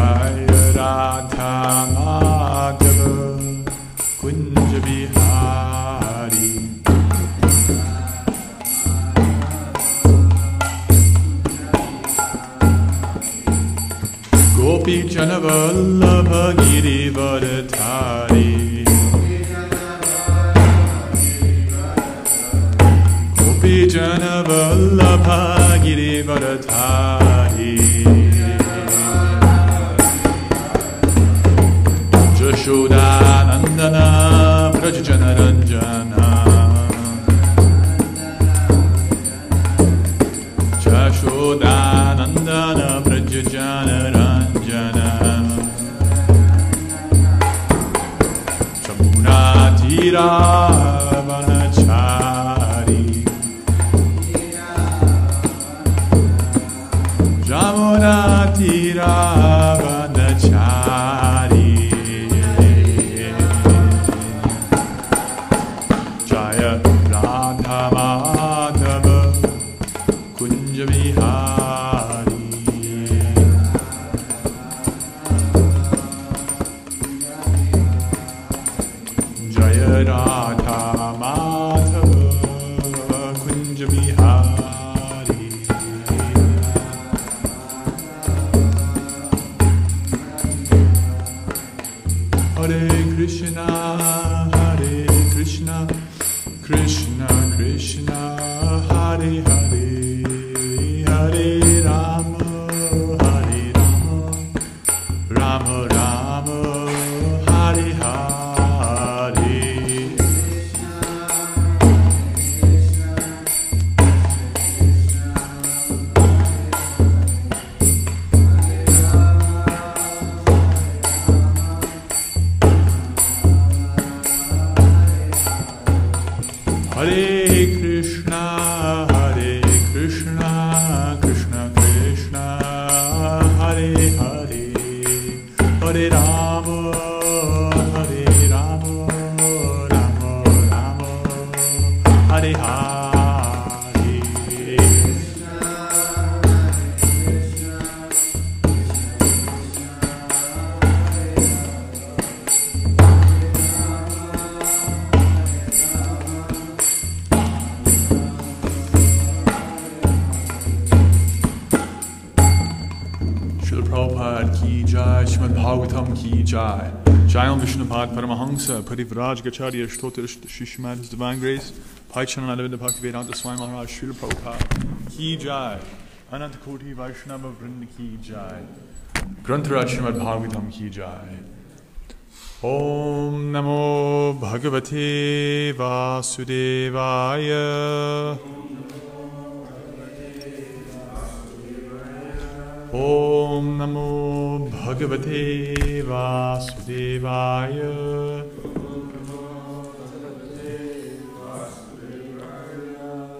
जय Radha Madhav Kunj Bihari गोपीजनवल्लभ Girivardhari गोपीजनवल्लभ Girivardhari Ram. Paramahansa, Parivraj Gacharya, Shtotar Shishmad, His Divine Grace, Paichana Anavinda Bhakti Vedanta Swami Maharaj, Srila Prabhupada ki jai. Anant Koti Vaishnava Vrinda ki jai. Grantaraj Srimad Bhagavatam ki jai. Om Namo Bhagavate Vasudevaya. ॐ नमो भगवते वासुदेवाय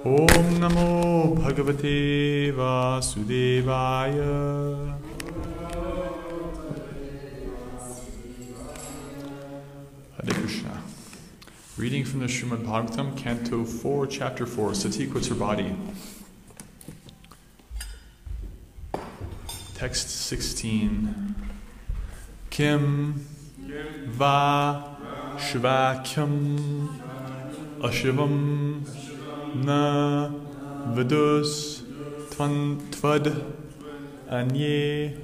Om Namo Bhagavate Vasudevaya. Hare Krishna. Reading from the Srimad Bhagavatam, Canto 4, Chapter 4, Sati quits her body. Text 16. Kim Va Shivakyam Ashivam Na Vidus Tvan Tvad Anye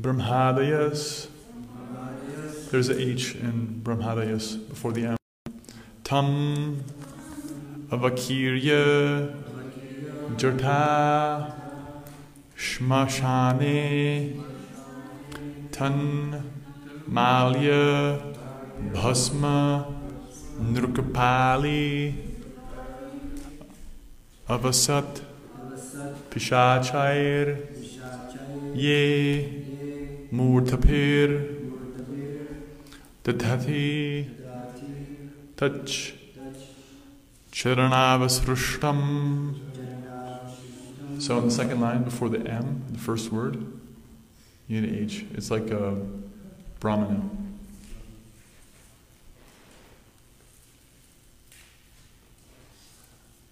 Brahmadayas there's a H in Brahmadayas before the M. Tam Avakirya Jata Shmashane Tan Malya Bhasma Nrukapali Avasat Pishachair Ye Murtapir Dadhati Touch Charanavasrushtam So in the second line before the M, the first word, you need H. It's like a Brahmana.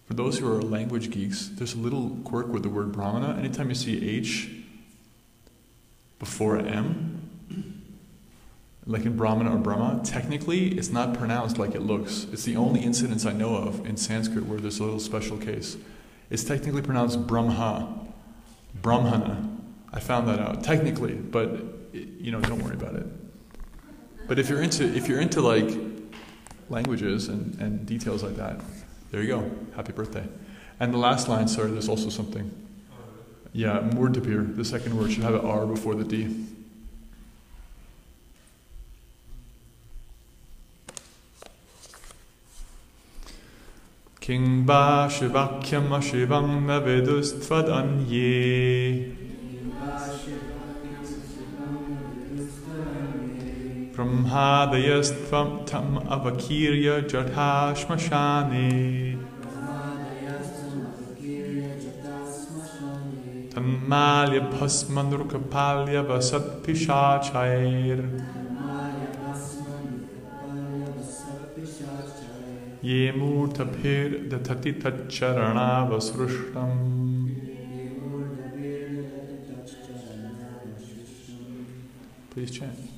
For those who are language geeks, there's a little quirk with the word Brahmana. Anytime you see H before M, like in Brahmana or Brahma, technically it's not pronounced like it looks. It's the only incidence I know of in Sanskrit where there's a little special case. It's technically pronounced Brahma, Brahmana. I found that out technically, but you know, don't worry about it. But if you're into if you're into like languages and, and details like that, there you go. Happy birthday. And the last line, sorry, there's also something. Yeah, Murdapir, the second word should have an R before the D. King ba shivakyam ashivam navedustvad anye. ब्रह्मादयस्त्वं तम् अवकीर्य जठा श्मशाने तन्माल्यभस्मनृकपाल्यवसत्पिशाचैर् ये मूर्धभिर्दधति तच्चरणावसृष्टम् Please chant.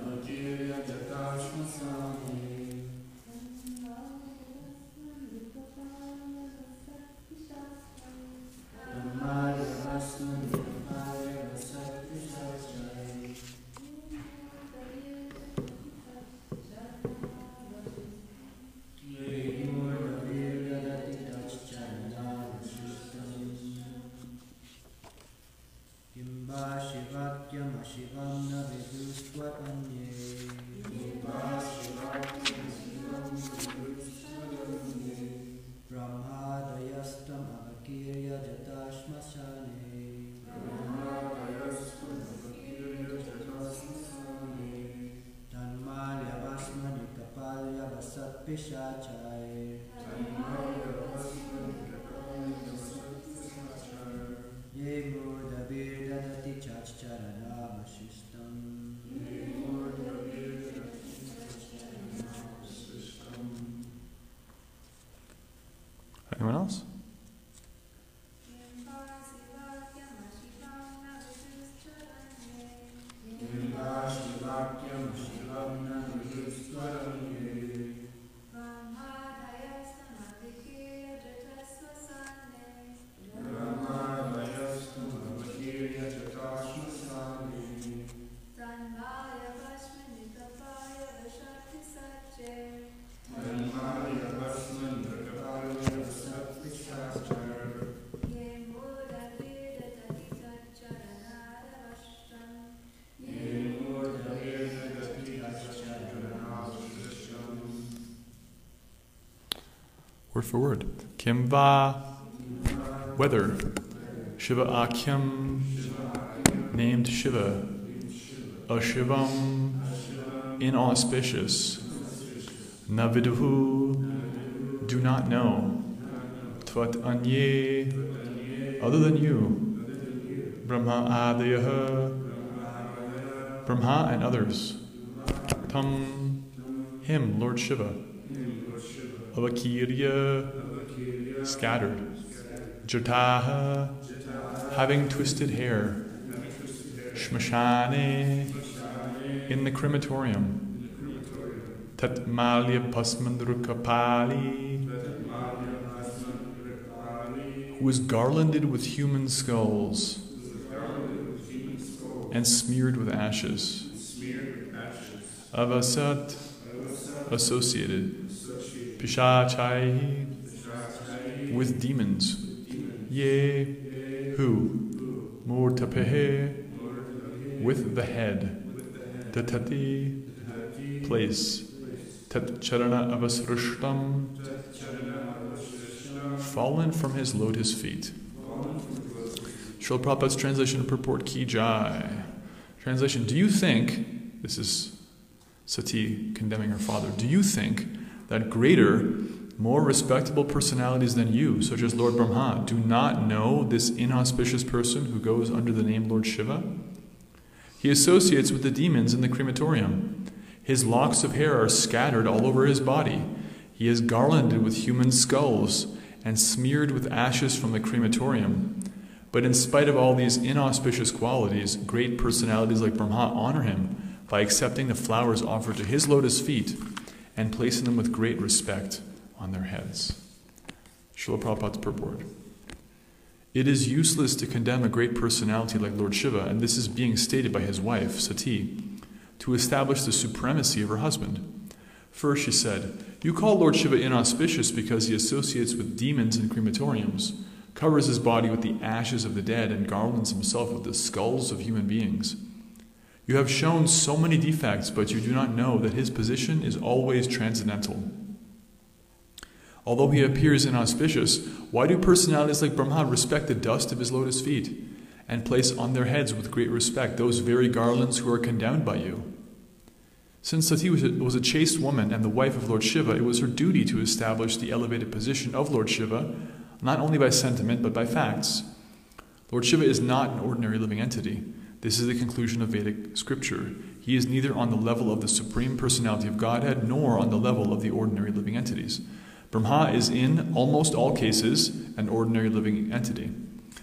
word for word. Kim va, whether. Shiva Akim, named Shiva. Ashivam, inauspicious. Naviduhu, do not know. Tvat anye, other than you. Brahma Adayaha, Brahma and others. Tam, him, Lord Shiva. Avakirya, scattered. Jataha, having twisted hair. Shmashane, in the crematorium. Tatmalya Pasmandrukapali, who is garlanded with human skulls and smeared with ashes. Avasat, associated. Pishachai, with demons. Ye, who? Murtapehe, with the head. Tatati, place. Tat charana avasrishtam, fallen from his lotus feet. Srila Prabhupada's translation purport Ki Jai. Translation Do you think, this is Sati condemning her father, do you think that greater, more respectable personalities than you, such as Lord Brahma, do not know this inauspicious person who goes under the name Lord Shiva? He associates with the demons in the crematorium. His locks of hair are scattered all over his body. He is garlanded with human skulls and smeared with ashes from the crematorium. But in spite of all these inauspicious qualities, great personalities like Brahma honor him by accepting the flowers offered to his lotus feet and placing them with great respect on their heads. Srila Prabhupada's purport. It is useless to condemn a great personality like Lord Shiva, and this is being stated by his wife, Sati, to establish the supremacy of her husband. First, she said, You call Lord Shiva inauspicious because he associates with demons in crematoriums, covers his body with the ashes of the dead, and garlands himself with the skulls of human beings. You have shown so many defects, but you do not know that his position is always transcendental. Although he appears inauspicious, why do personalities like Brahma respect the dust of his lotus feet and place on their heads with great respect those very garlands who are condemned by you? Since Sati was a, was a chaste woman and the wife of Lord Shiva, it was her duty to establish the elevated position of Lord Shiva, not only by sentiment but by facts. Lord Shiva is not an ordinary living entity. This is the conclusion of Vedic scripture. He is neither on the level of the Supreme Personality of Godhead nor on the level of the ordinary living entities. Brahma is in almost all cases an ordinary living entity.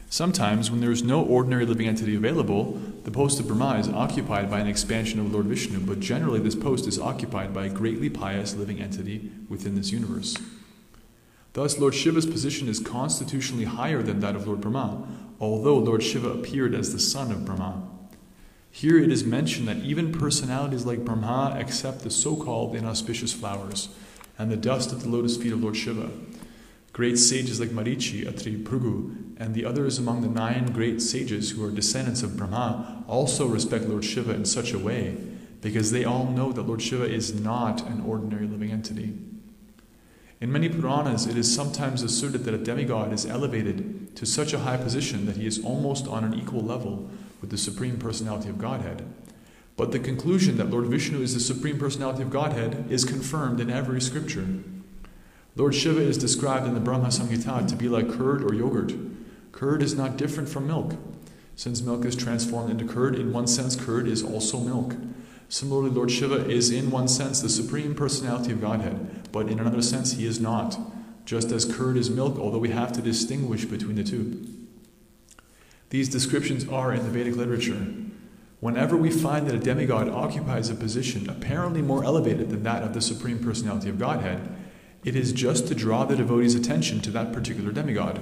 Sometimes, when there is no ordinary living entity available, the post of Brahma is occupied by an expansion of Lord Vishnu, but generally this post is occupied by a greatly pious living entity within this universe. Thus, Lord Shiva's position is constitutionally higher than that of Lord Brahma, although Lord Shiva appeared as the son of Brahma. Here it is mentioned that even personalities like Brahma accept the so called inauspicious flowers and the dust at the lotus feet of Lord Shiva. Great sages like Marichi, Atri, Bhrigu, and the others among the nine great sages who are descendants of Brahma also respect Lord Shiva in such a way because they all know that Lord Shiva is not an ordinary living entity. In many Puranas, it is sometimes asserted that a demigod is elevated to such a high position that he is almost on an equal level with the Supreme Personality of Godhead. But the conclusion that Lord Vishnu is the Supreme Personality of Godhead is confirmed in every scripture. Lord Shiva is described in the Brahma Samhita to be like curd or yogurt. Curd is not different from milk. Since milk is transformed into curd, in one sense, curd is also milk. Similarly, Lord Shiva is, in one sense, the Supreme Personality of Godhead, but in another sense, he is not, just as curd is milk, although we have to distinguish between the two. These descriptions are in the Vedic literature. Whenever we find that a demigod occupies a position apparently more elevated than that of the Supreme Personality of Godhead, it is just to draw the devotee's attention to that particular demigod.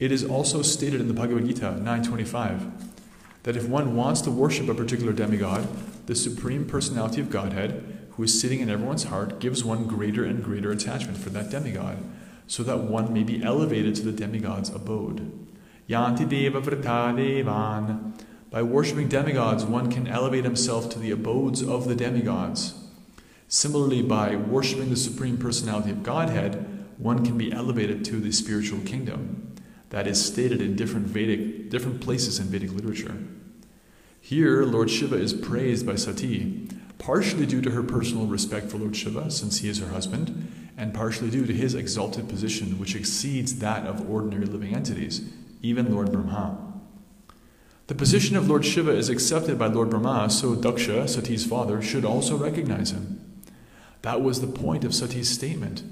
It is also stated in the Bhagavad Gita 925 that if one wants to worship a particular demigod, the Supreme Personality of Godhead, who is sitting in everyone's heart, gives one greater and greater attachment for that demigod, so that one may be elevated to the demigod's abode. Yanti Deva Vrita Devan. By worshipping demigods, one can elevate himself to the abodes of the demigods. Similarly, by worshipping the Supreme Personality of Godhead, one can be elevated to the spiritual kingdom that is stated in different Vedic different places in Vedic literature. Here, Lord Shiva is praised by Sati, partially due to her personal respect for Lord Shiva, since he is her husband, and partially due to his exalted position, which exceeds that of ordinary living entities, even Lord Brahma. The position of Lord Shiva is accepted by Lord Brahma, so Daksha, Sati's father, should also recognize him. That was the point of Sati's statement.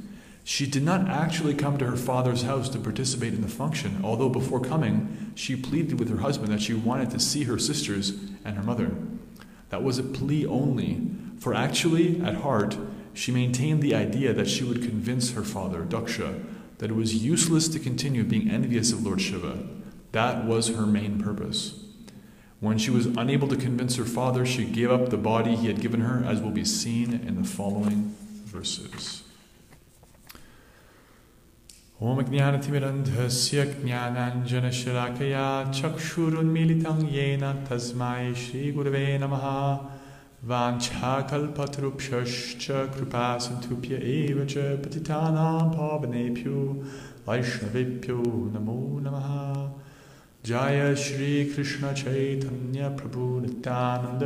She did not actually come to her father's house to participate in the function, although before coming, she pleaded with her husband that she wanted to see her sisters and her mother. That was a plea only, for actually, at heart, she maintained the idea that she would convince her father, Daksha, that it was useless to continue being envious of Lord Shiva. That was her main purpose. When she was unable to convince her father, she gave up the body he had given her, as will be seen in the following verses. ॐ ज्ञानतिमिरन्धस्य ज्ञानाञ्जनशलाकया चक्षुरुन्मीलितं येन तस्मै श्रीगुरवे नमः। वाञ्छाकल्पतरुभ्यश्च कृपासन्तुभ्य एव च पतितानां पावनेभ्यो वैष्णवेभ्यो नमो नमः। जय श्रीकृष्णचैतन्यप्रभु Nityanand.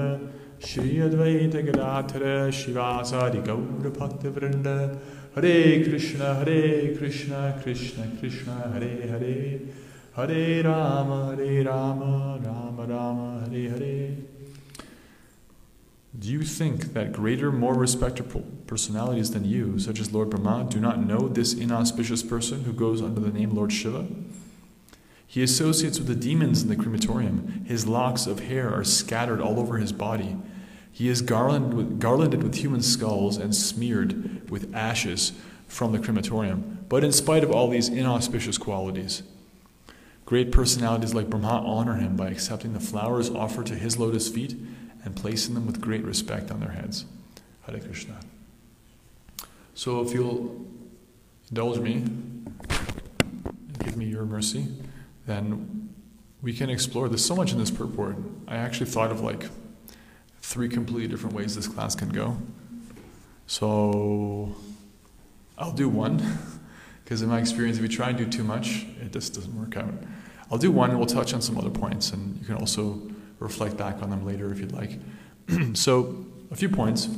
Shri अद्वैतगदाधर शिवासादिगौरभक्तवृन्द Hare Krishna, Hare Krishna, Krishna Krishna, Hare Hare, Hare Rama, Hare Rama, Rama Rama, Hare Hare. Do you think that greater, more respectable personalities than you, such as Lord Brahma, do not know this inauspicious person who goes under the name Lord Shiva? He associates with the demons in the crematorium. His locks of hair are scattered all over his body. He is garlanded with, garlanded with human skulls and smeared with ashes from the crematorium. But in spite of all these inauspicious qualities, great personalities like Brahma honor him by accepting the flowers offered to his lotus feet and placing them with great respect on their heads. Hare Krishna. So if you'll indulge me and give me your mercy, then we can explore. There's so much in this purport. I actually thought of like three completely different ways this class can go. So I'll do one, because in my experience, if you try and do too much, it just doesn't work out. I'll do one and we'll touch on some other points, and you can also reflect back on them later if you'd like. so, a few points.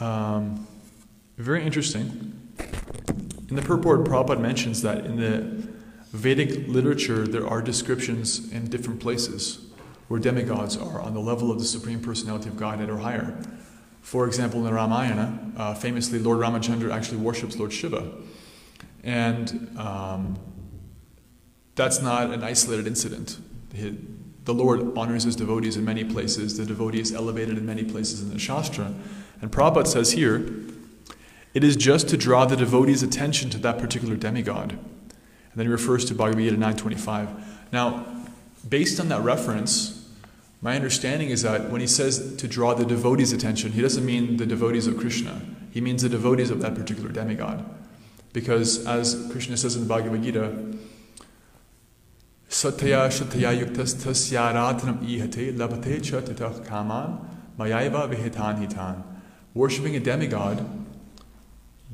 Um, very interesting. In the purport, Prabhupada mentions that in the Vedic literature, there are descriptions in different places where demigods are on the level of the Supreme Personality of Godhead or higher. For example, in the Ramayana, uh, famously, Lord Ramachandra actually worships Lord Shiva. And um, that's not an isolated incident. The Lord honors his devotees in many places. The devotee is elevated in many places in the Shastra. And Prabhupada says here, it is just to draw the devotee's attention to that particular demigod. And then he refers to Bhagavad Gita 925. Now, based on that reference, my understanding is that when he says to draw the devotee's attention, he doesn't mean the devotees of Krishna. He means the devotees of that particular demigod. Because as Krishna says in the Bhagavad Gita, Satya Shatya Yuktas Tasyaratnam Ihate Labate Cha Titach Kaman Mayaiva Vihitan Hitan. Worshipping a demigod,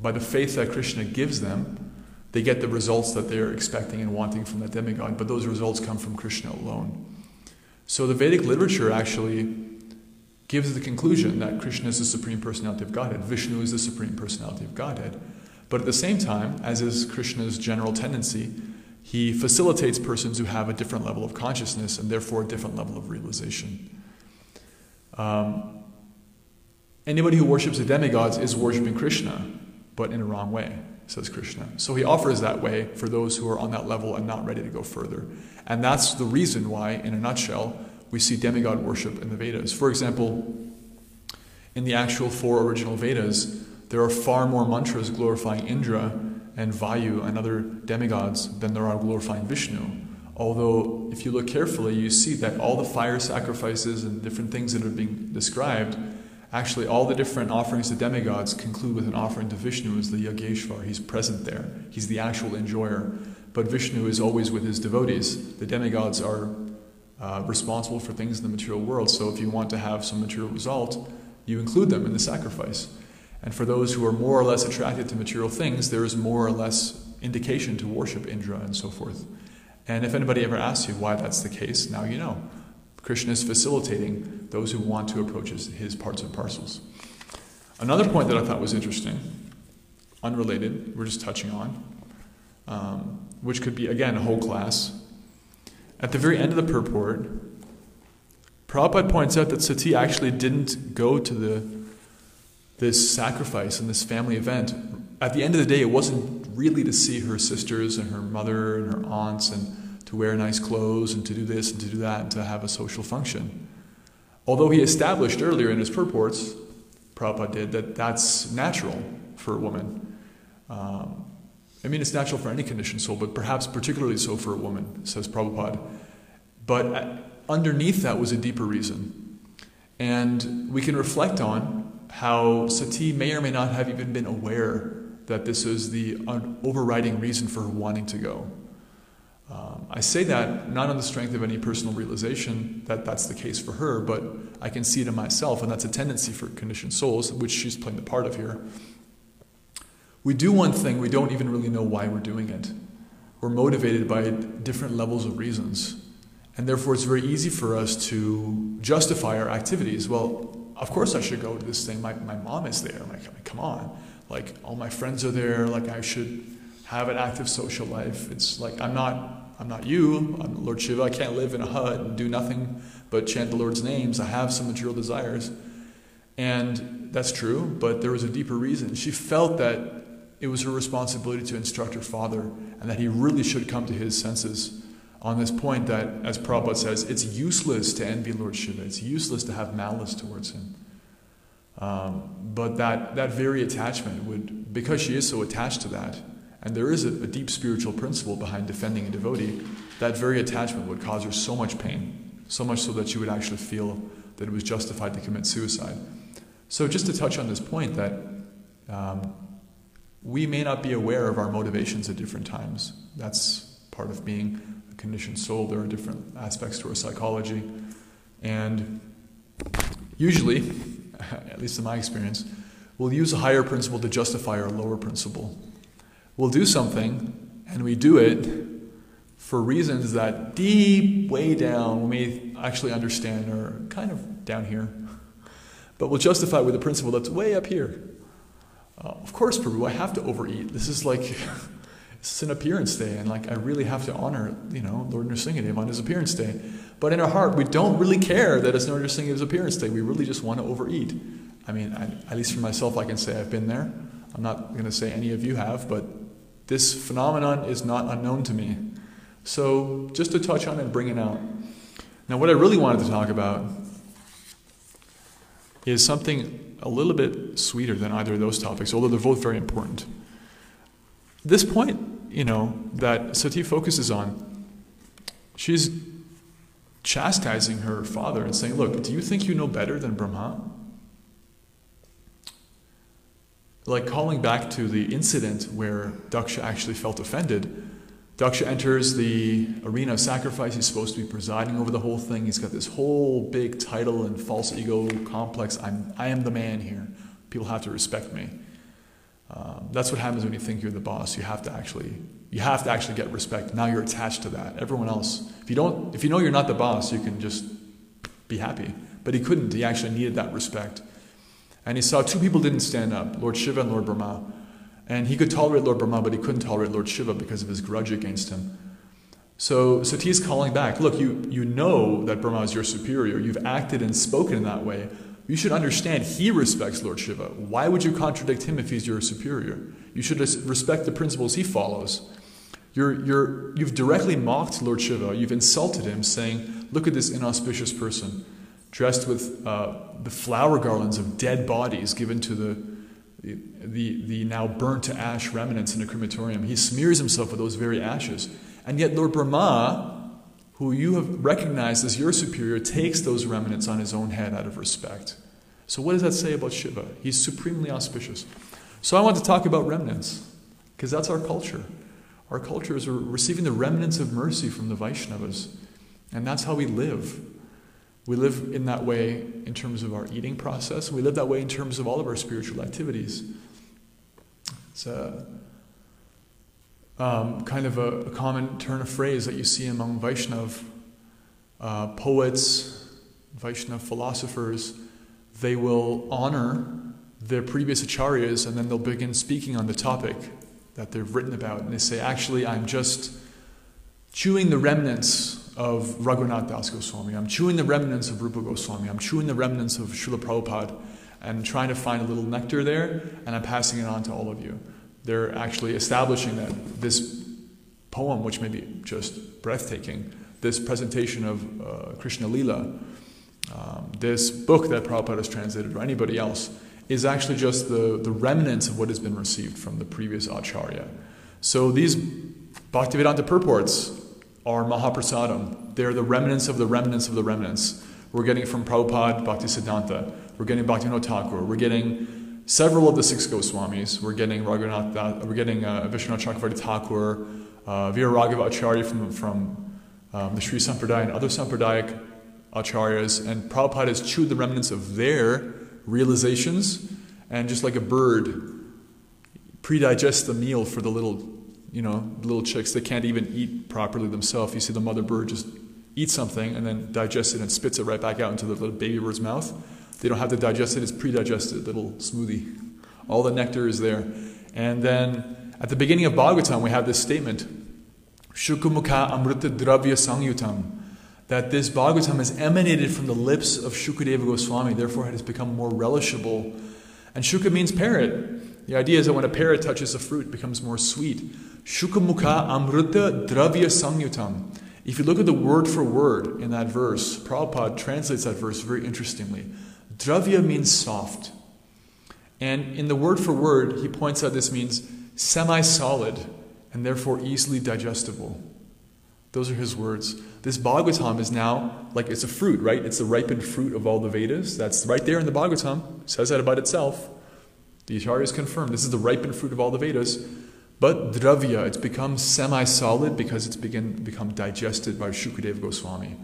by the faith that Krishna gives them, they get the results that they're expecting and wanting from that demigod, but those results come from Krishna alone. So the Vedic literature actually gives the conclusion that Krishna is the Supreme Personality of Godhead, Vishnu is the Supreme Personality of Godhead. But at the same time, as is Krishna's general tendency, he facilitates persons who have a different level of consciousness and therefore a different level of realization. Um, anybody who worships the demigods is worshiping Krishna, but in a wrong way, says Krishna. So he offers that way for those who are on that level and not ready to go further. And that's the reason why, in a nutshell, we see demigod worship in the Vedas. For example, in the actual four original Vedas, there are far more mantras glorifying Indra and Vayu and other demigods than there are glorifying Vishnu. Although, if you look carefully, you see that all the fire sacrifices and different things that are being described, actually, all the different offerings to demigods conclude with an offering to Vishnu as the Yageshwar. He's present there, he's the actual enjoyer. But Vishnu is always with his devotees. The demigods are uh, responsible for things in the material world, so if you want to have some material result, you include them in the sacrifice. And for those who are more or less attracted to material things, there is more or less indication to worship Indra and so forth. And if anybody ever asks you why that's the case, now you know. Krishna is facilitating those who want to approach his, his parts and parcels. Another point that I thought was interesting, unrelated, we're just touching on, um, which could be, again, a whole class. At the very end of the purport, Prabhupada points out that Sati actually didn't go to the, this sacrifice and this family event. At the end of the day, it wasn't really to see her sisters and her mother and her aunts and to wear nice clothes and to do this and to do that and to have a social function. Although he established earlier in his purports, Prabhupada did, that that's natural for a woman. Um, I mean, it's natural for any conditioned soul, but perhaps particularly so for a woman, says Prabhupada. But underneath that was a deeper reason. And we can reflect on how Sati may or may not have even been aware that this is the overriding reason for her wanting to go. Um, I say that not on the strength of any personal realization that that's the case for her, but I can see it in myself, and that's a tendency for conditioned souls, which she's playing the part of here. We do one thing, we don't even really know why we're doing it. We're motivated by different levels of reasons. And therefore, it's very easy for us to justify our activities. Well, of course, I should go to this thing. My, my mom is there. Like, come on. Like, all my friends are there. Like, I should have an active social life. It's like, I'm not. I'm not you. I'm Lord Shiva. I can't live in a hut and do nothing but chant the Lord's names. I have some material desires. And that's true, but there was a deeper reason. She felt that it was her responsibility to instruct her father and that he really should come to his senses on this point that, as Prabhupada says, it's useless to envy Lord Shiva. It's useless to have malice towards him. Um, but that, that very attachment would, because she is so attached to that, and there is a, a deep spiritual principle behind defending a devotee, that very attachment would cause her so much pain, so much so that she would actually feel that it was justified to commit suicide. So, just to touch on this point, that um, we may not be aware of our motivations at different times. That's part of being a conditioned soul, there are different aspects to our psychology. And usually, at least in my experience, we'll use a higher principle to justify our lower principle. We'll do something, and we do it for reasons that deep way down we may actually understand are kind of down here. But we'll justify with a principle that's way up here. Uh, of course, Prabhu, I have to overeat. This is like it's an appearance day, and like I really have to honor, you know, Lord Nrsingadev on his appearance day. But in our heart, we don't really care that it's Lord Nrsingadev's appearance day. We really just want to overeat. I mean, I, at least for myself, I can say I've been there. I'm not going to say any of you have, but this phenomenon is not unknown to me. So just to touch on and bring it out. Now, what I really wanted to talk about is something a little bit sweeter than either of those topics, although they're both very important. This point, you know, that Sati focuses on, she's chastising her father and saying, Look, do you think you know better than Brahma? Like calling back to the incident where Daksha actually felt offended. Daksha enters the arena of sacrifice. He's supposed to be presiding over the whole thing. He's got this whole big title and false ego complex. I'm, I am the man here. People have to respect me. Um, that's what happens when you think you're the boss. You have to actually you have to actually get respect. Now you're attached to that. Everyone else, if you don't, if you know you're not the boss, you can just be happy. But he couldn't. He actually needed that respect. And he saw two people didn't stand up, Lord Shiva and Lord Brahma. And he could tolerate Lord Brahma, but he couldn't tolerate Lord Shiva because of his grudge against him. So Sati is calling back, look, you, you know that Brahma is your superior. You've acted and spoken in that way. You should understand he respects Lord Shiva. Why would you contradict him if he's your superior? You should respect the principles he follows. You're, you're, you've directly mocked Lord Shiva. You've insulted him, saying, Look at this inauspicious person, dressed with uh, the flower garlands of dead bodies given to the, the, the now burnt to ash remnants in a crematorium. He smears himself with those very ashes. And yet, Lord Brahma who you have recognized as your superior, takes those remnants on his own head out of respect. So, what does that say about Shiva? He's supremely auspicious. So, I want to talk about remnants, because that's our culture. Our culture is receiving the remnants of mercy from the Vaishnavas, and that's how we live. We live in that way in terms of our eating process. We live that way in terms of all of our spiritual activities. It's a um, kind of a, a, common turn of phrase that you see among Vaishnav uh, poets, Vaishnav philosophers. They will honor their previous acharyas and then they'll begin speaking on the topic that they've written about. And they say, actually, I'm just chewing the remnants of Raghunath Das Goswami. I'm chewing the remnants of Rupa Goswami. I'm chewing the remnants of Srila Prabhupada and trying to find a little nectar there, and I'm passing it on to all of you. They're actually establishing that this poem, which may be just breathtaking, this presentation of uh, Krishna Lila, um, this book that Prabhupada has translated, or anybody else, is actually just the, the remnants of what has been received from the previous Acharya. So these Bhaktivedanta purports are Mahaprasadam. They're the remnants of the remnants of the remnants. We're getting from Prabhupada, Bhaktisiddhanta. We're getting Bhaktivinoda Thakur. We're getting several of the six Goswamis. We're getting Raghunath, we're getting uh, Vishwanath Chakravarti Thakur, uh, Viraraghava Acharya from, from um, the Sri Sampradaya and other Sampradayic Acharyas. And Prabhupada has chewed the remnants of their realizations and just like a bird predigests the meal for the little you know, little chicks, they can't even eat properly themselves. You see the mother bird just eat something and then digest it and spits it right back out into the little baby bird's mouth. They don't have to digest it, it's pre-digested, little smoothie. All the nectar is there. And then at the beginning of Bhagavatam, we have this statement, Shukumukha Amrita Dravya Sangyutam, that this Bhagavatam has emanated from the lips of Shukadeva Goswami, therefore it has become more relishable. And Shuka means parrot. The idea is that when a parrot touches a fruit, it becomes more sweet. Shukamukha Amrita Dravya Sangyutam. If you look at the word for word in that verse, Prabhupada translates that verse very interestingly. Dravya means soft. And in the word for word, he points out this means semi solid and therefore easily digestible. Those are his words. This Bhagavatam is now like it's a fruit, right? It's the ripened fruit of all the Vedas. That's right there in the Bhagavatam. It says that about itself. The Acharyas confirm this is the ripened fruit of all the Vedas. But dravya, it's become semi-solid because it's begin, become digested by Shukadeva Goswami.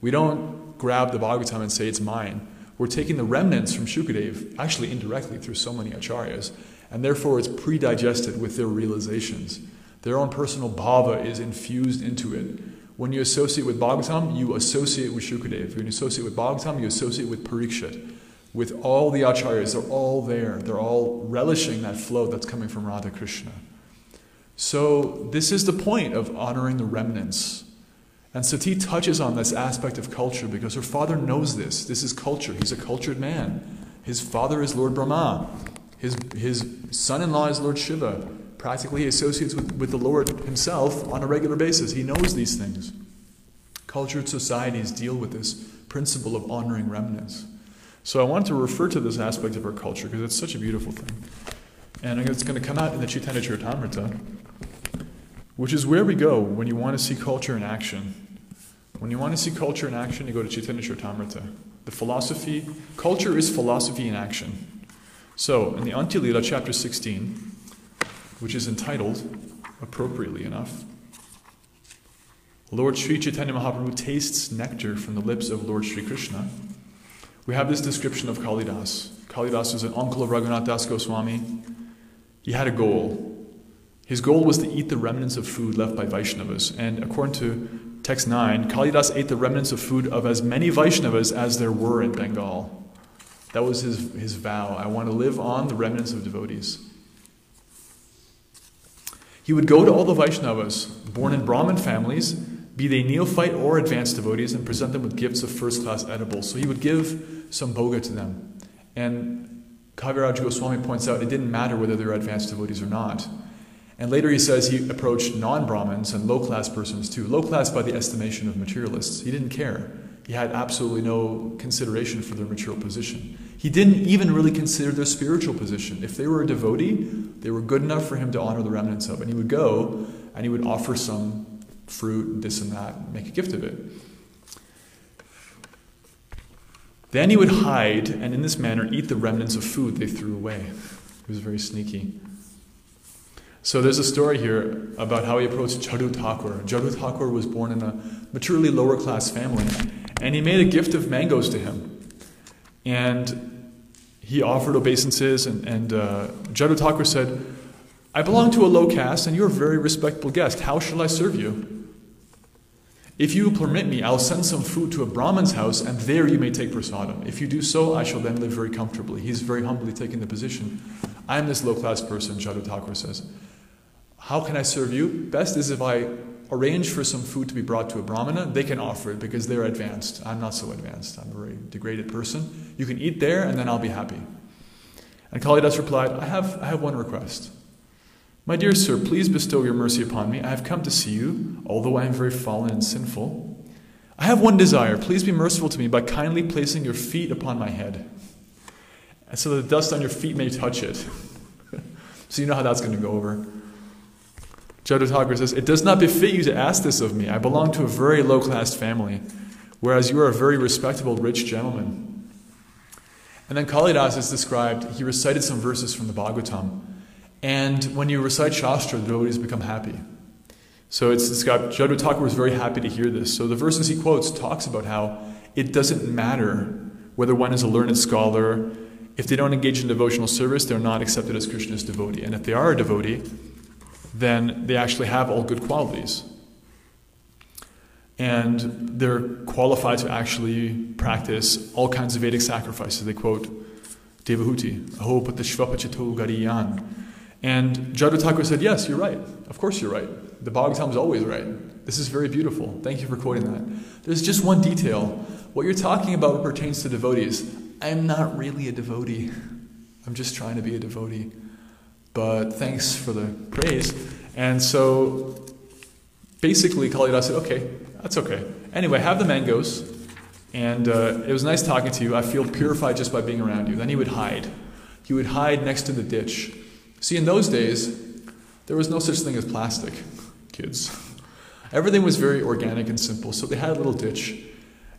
We don't grab the Bhagavatam and say it's mine. We're taking the remnants from Shukadev, actually indirectly through so many acharyas, and therefore it's pre-digested with their realizations. Their own personal bhava is infused into it. When you associate with Bhagavatam, you associate with Shukadev. When you associate with Bhagavatam, you associate with Parikshit. With all the acharyas, they're all there. They're all relishing that flow that's coming from Radha Krishna. So, this is the point of honoring the remnants. And Sati touches on this aspect of culture because her father knows this. This is culture. He's a cultured man. His father is Lord Brahma. His, his son in law is Lord Shiva. Practically, he associates with, with the Lord himself on a regular basis. He knows these things. Cultured societies deal with this principle of honoring remnants. So, I want to refer to this aspect of our culture because it's such a beautiful thing. And it's going to come out in the Chaitanya Charitamrita which is where we go when you want to see culture in action. When you want to see culture in action, you go to Chaitanya Charitamrita. The philosophy, culture is philosophy in action. So, in the Antya-lila, chapter 16, which is entitled, appropriately enough, Lord Sri Chaitanya Mahaprabhu tastes nectar from the lips of Lord Sri Krishna. We have this description of Kalidas. Kalidas was an uncle of Raghunath Das Goswami. He had a goal. His goal was to eat the remnants of food left by Vaishnavas. And according to text 9, Kalidas ate the remnants of food of as many Vaishnavas as there were in Bengal. That was his, his vow. I want to live on the remnants of devotees. He would go to all the Vaishnavas, born in Brahmin families, be they neophyte or advanced devotees, and present them with gifts of first class edibles. So he would give some bhoga to them. And Kaviraj Goswami points out it didn't matter whether they were advanced devotees or not. And later he says he approached non Brahmins and low class persons too. Low class by the estimation of materialists. He didn't care. He had absolutely no consideration for their material position. He didn't even really consider their spiritual position. If they were a devotee, they were good enough for him to honor the remnants of. And he would go and he would offer some fruit this and that, and make a gift of it. Then he would hide and in this manner eat the remnants of food they threw away. He was very sneaky. So there's a story here about how he approached Jadu Thakur. Jadu Thakur was born in a materially lower class family, And he made a gift of mangoes to him. And he offered obeisances, and, and uh, Thakur said, I belong to a low caste, and you're a very respectable guest. How shall I serve you? If you permit me, I'll send some food to a Brahman's house, and there you may take prasadam. If you do so, I shall then live very comfortably. He's very humbly taking the position. I'm this low class person, Jaddu Thakur says. How can I serve you? Best is if I arrange for some food to be brought to a brahmana. They can offer it because they're advanced. I'm not so advanced. I'm a very degraded person. You can eat there, and then I'll be happy. And Kalidas replied, I have, I have one request. My dear sir, please bestow your mercy upon me. I have come to see you, although I am very fallen and sinful. I have one desire. Please be merciful to me by kindly placing your feet upon my head, and so that the dust on your feet may touch it. so you know how that's going to go over. Jaddu Thakur says, It does not befit you to ask this of me. I belong to a very low class family, whereas you are a very respectable, rich gentleman. And then Kalidas is described, he recited some verses from the Bhagavatam. And when you recite Shastra, the devotees become happy. So it's described, Jaddu Thakur was very happy to hear this. So the verses he quotes talks about how it doesn't matter whether one is a learned scholar. If they don't engage in devotional service, they're not accepted as Krishna's devotee. And if they are a devotee, then they actually have all good qualities. And they're qualified to actually practice all kinds of Vedic sacrifices. They quote Devahuti, Aho Patashvapachato Gariyan. And Jaddu said, Yes, you're right. Of course you're right. The Bhagavatam is always right. This is very beautiful. Thank you for quoting that. There's just one detail. What you're talking about pertains to devotees. I'm not really a devotee. I'm just trying to be a devotee. But thanks for the praise. And so basically, Kalidas said, Okay, that's okay. Anyway, have the mangoes. And uh, it was nice talking to you. I feel purified just by being around you. Then he would hide. He would hide next to the ditch See, in those days, there was no such thing as plastic, kids. Everything was very organic and simple, so they had a little ditch.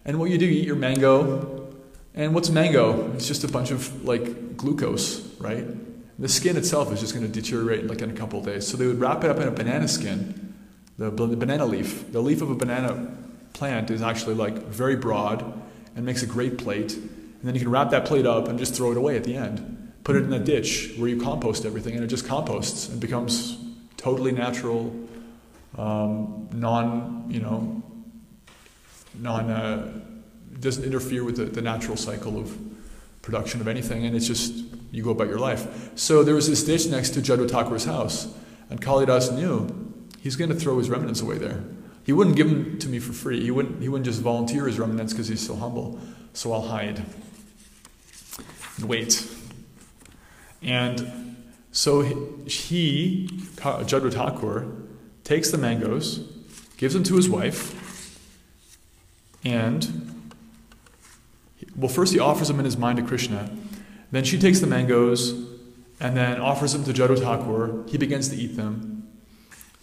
And what you do, you eat your mango. And what's mango? It's just a bunch of like glucose, right? The skin itself is just going to deteriorate like in a couple of days. So they would wrap it up in a banana skin, the, the banana leaf. The leaf of a banana plant is actually like very broad and makes a great plate. And then you can wrap that plate up and just throw it away at the end put it in a ditch where you compost everything, and it just composts and becomes totally natural, um, non, you know, non, uh, doesn't interfere with the, the natural cycle of production of anything, and it's just you go about your life. So there was this ditch next to Jaddu Thakur's house, and Kalidas knew he's going to throw his remnants away there. He wouldn't give them to me for free. He wouldn't, he wouldn't just volunteer his remnants because he's so humble. So I'll hide and wait. And so he, Jaddu Thakur, takes the mangoes, gives them to his wife, and, well, first he offers them in his mind to Krishna. Then she takes the mangoes and then offers them to Jaddu Thakur. He begins to eat them.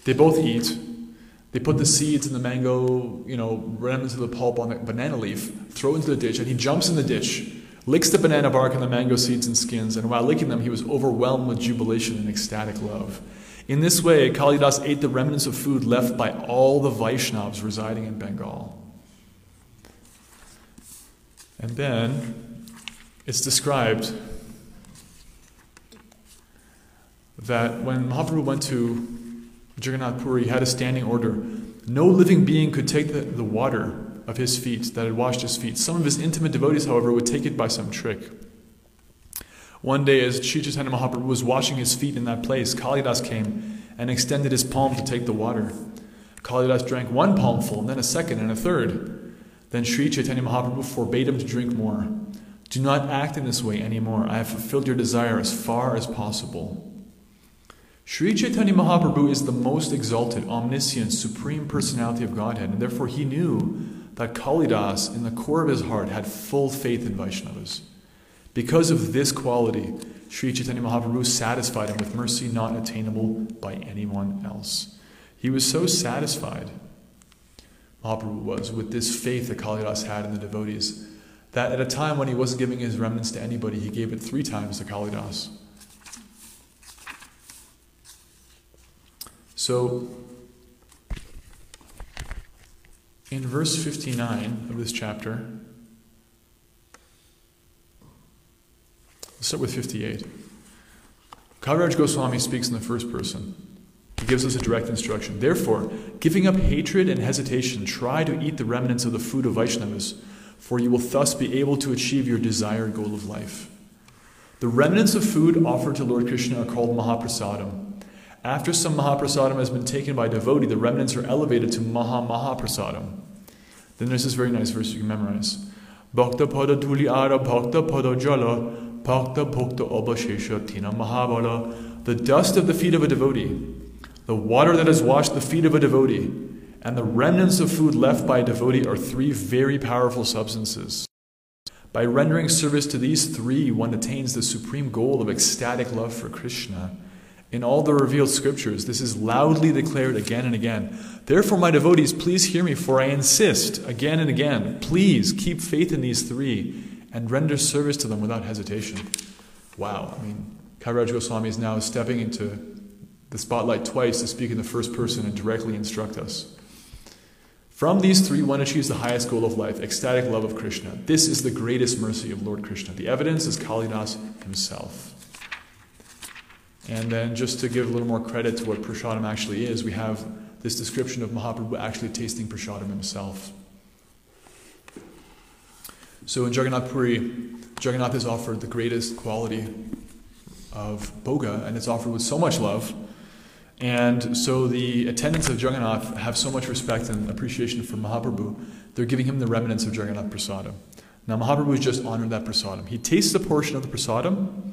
They both eat. They put the seeds and the mango, you know, remnants of the pulp on the banana leaf, throw into the ditch, and he jumps in the ditch licks the banana bark and the mango seeds and skins, and while licking them, he was overwhelmed with jubilation and ecstatic love. In this way, Kalidas ate the remnants of food left by all the Vaishnavas residing in Bengal. And then it's described that when Mahaprabhu went to Jagannath Puri, he had a standing order. No living being could take the, the water of his feet that had washed his feet. Some of his intimate devotees, however, would take it by some trick. One day, as Sri Chaitanya Mahaprabhu was washing his feet in that place, Kalidas came and extended his palm to take the water. Kalidas drank one palmful, and then a second, and a third. Then Sri Chaitanya Mahaprabhu forbade him to drink more. Do not act in this way anymore. I have fulfilled your desire as far as possible. Sri Chaitanya Mahaprabhu is the most exalted, omniscient, supreme personality of Godhead, and therefore he knew that Kalidas, in the core of his heart, had full faith in Vaishnavas. Because of this quality, Sri Chaitanya Mahaprabhu satisfied him with mercy not attainable by anyone else. He was so satisfied, Mahaprabhu was, with this faith that Kalidas had in the devotees, that at a time when he wasn't giving his remnants to anybody, he gave it three times to Kalidas. So, In verse 59 of this chapter, let's start with 58. Kaviraj Goswami speaks in the first person. He gives us a direct instruction. Therefore, giving up hatred and hesitation, try to eat the remnants of the food of Vaishnavas, for you will thus be able to achieve your desired goal of life. The remnants of food offered to Lord Krishna are called Mahaprasadam. After some Mahaprasadam has been taken by devotee, the remnants are elevated to Maha Mahaprasadam. Then there's this very nice verse you can memorize. Bhakta pada tuli ara bhakta pada jala bhakta bhakta abhashesha tina mahabala. The dust of the feet of a devotee, the water that has washed the feet of a devotee, and the remnants of food left by a devotee are three very powerful substances. By rendering service to these three, one attains the supreme goal of ecstatic love for Krishna. In all the revealed scriptures, this is loudly declared again and again. Therefore, my devotees, please hear me, for I insist again and again, please keep faith in these three and render service to them without hesitation. Wow, I mean, Kaviraj Goswami is now stepping into the spotlight twice to speak in the first person and directly instruct us. From these three, one achieves the highest goal of life, ecstatic love of Krishna. This is the greatest mercy of Lord Krishna. The evidence is Kalidas himself. And then, just to give a little more credit to what prasadam actually is, we have this description of Mahaprabhu actually tasting prasadam himself. So in Jagannath Puri, Jagannath is offered the greatest quality of bhoga, and it's offered with so much love. And so the attendants of Jagannath have so much respect and appreciation for Mahaprabhu, they're giving him the remnants of Jagannath prasadam. Now Mahaprabhu has just honored that prasadam. He tastes a portion of the prasadam.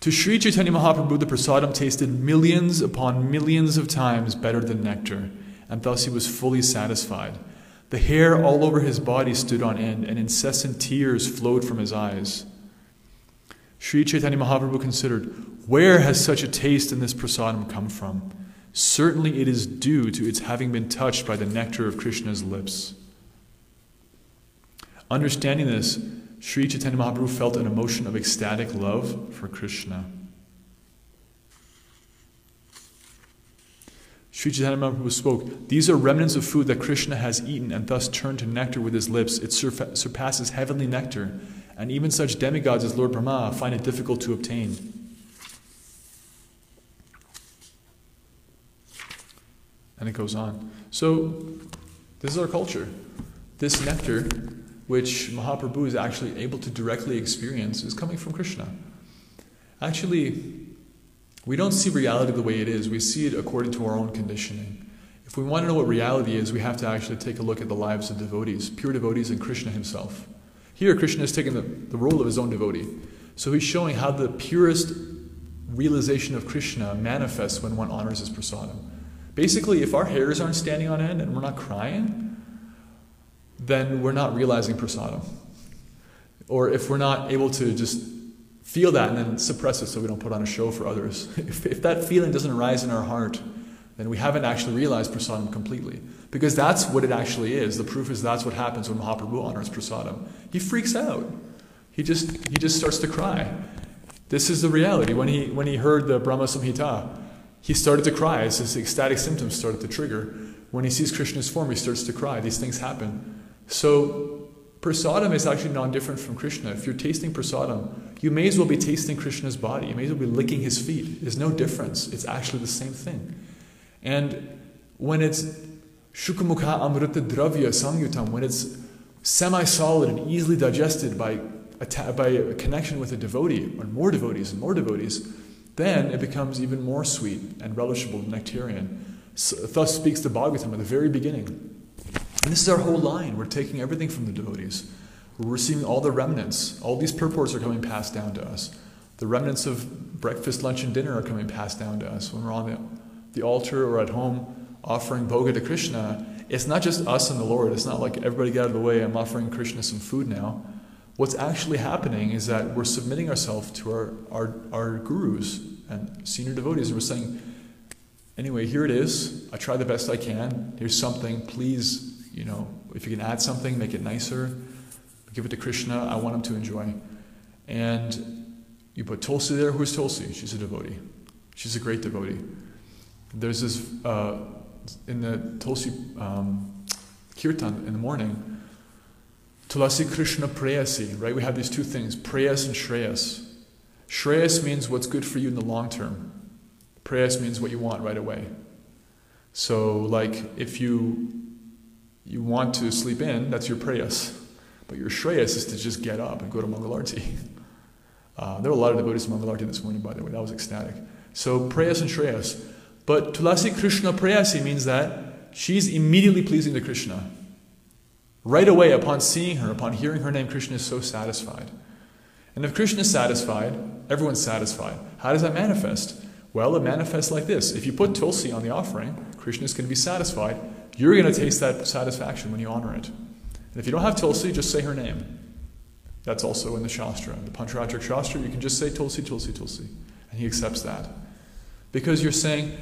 To Sri Chaitanya Mahaprabhu, the prasadam tasted millions upon millions of times better than nectar, and thus he was fully satisfied. The hair all over his body stood on end, and incessant tears flowed from his eyes. Sri Chaitanya Mahaprabhu considered, Where has such a taste in this prasadam come from? Certainly it is due to its having been touched by the nectar of Krishna's lips. Understanding this, Sri Chaitanya Mahaprabhu felt an emotion of ecstatic love for Krishna. Sri Chaitanya Mahaprabhu spoke, These are remnants of food that Krishna has eaten and thus turned to nectar with his lips. It surpasses heavenly nectar, and even such demigods as Lord Brahma find it difficult to obtain. And it goes on. So, this is our culture. This nectar, which Mahaprabhu is actually able to directly experience, is coming from Krishna. Actually, we don't see reality the way it is, we see it according to our own conditioning. If we want to know what reality is, we have to actually take a look at the lives of devotees, pure devotees, and Krishna himself. Here, Krishna has taken the, the role of his own devotee. So he's showing how the purest realization of Krishna manifests when one honors his prasadam. Basically, if our hairs aren't standing on end and we're not crying, then we're not realizing prasadam. Or if we're not able to just feel that and then suppress it so we don't put on a show for others. if, if that feeling doesn't arise in our heart, then we haven't actually realized prasadam completely. Because that's what it actually is. The proof is that's what happens when Mahaprabhu honors prasadam. He freaks out. He just, he just starts to cry. This is the reality. When he, when he heard the Brahma Samhita, he started to cry as his ecstatic symptoms started to trigger. When he sees Krishna's form, he starts to cry. These things happen. So Prasadam is actually non different from Krishna. If you're tasting prasadam, you may as well be tasting Krishna's body. You may as well be licking his feet. There's no difference. It's actually the same thing. And when it's shukamukha amrita dravya samyutam, when it's semi solid and easily digested by a, by a connection with a devotee, or more devotees and more devotees, then it becomes even more sweet and relishable, and nectarian. So, thus speaks the Bhagavatam at the very beginning. And this is our whole line. We're taking everything from the devotees. We're receiving all the remnants. All these purports are coming passed down to us. The remnants of breakfast, lunch, and dinner are coming passed down to us. When we're on the, the altar or at home offering bhoga to Krishna, it's not just us and the Lord. It's not like everybody get out of the way, I'm offering Krishna some food now. What's actually happening is that we're submitting ourselves to our, our, our gurus and senior devotees, and we're saying, anyway, here it is. I try the best I can. Here's something. Please you know, if you can add something, make it nicer, give it to Krishna. I want him to enjoy. And you put Tulsi there. Who's Tulsi? She's a devotee. She's a great devotee. There's this uh, in the Tulsi um, kirtan in the morning, Tulasi Krishna Prayasi, right? We have these two things, Prayas and Shreyas. Shreyas means what's good for you in the long term. Prayas means what you want right away. So, like, if you you want to sleep in, that's your prayas. But your shreyas is to just get up and go to Mangalarti. Uh, there were a lot of devotees to Mangalarti this morning, by the way. That was ecstatic. So, prayas and shreyas. But Tulasi Krishna Prayasi means that she's immediately pleasing to Krishna. Right away, upon seeing her, upon hearing her name, Krishna is so satisfied. And if Krishna is satisfied, everyone's satisfied. How does that manifest? Well, it manifests like this. If you put Tulsi on the offering, Krishna is going to be satisfied. You're going to taste that satisfaction when you honor it. And if you don't have Tulsi, just say her name. That's also in the Shastra. The Pancharatrik Shastra, you can just say Tulsi, Tulsi, Tulsi. And he accepts that. Because you're saying,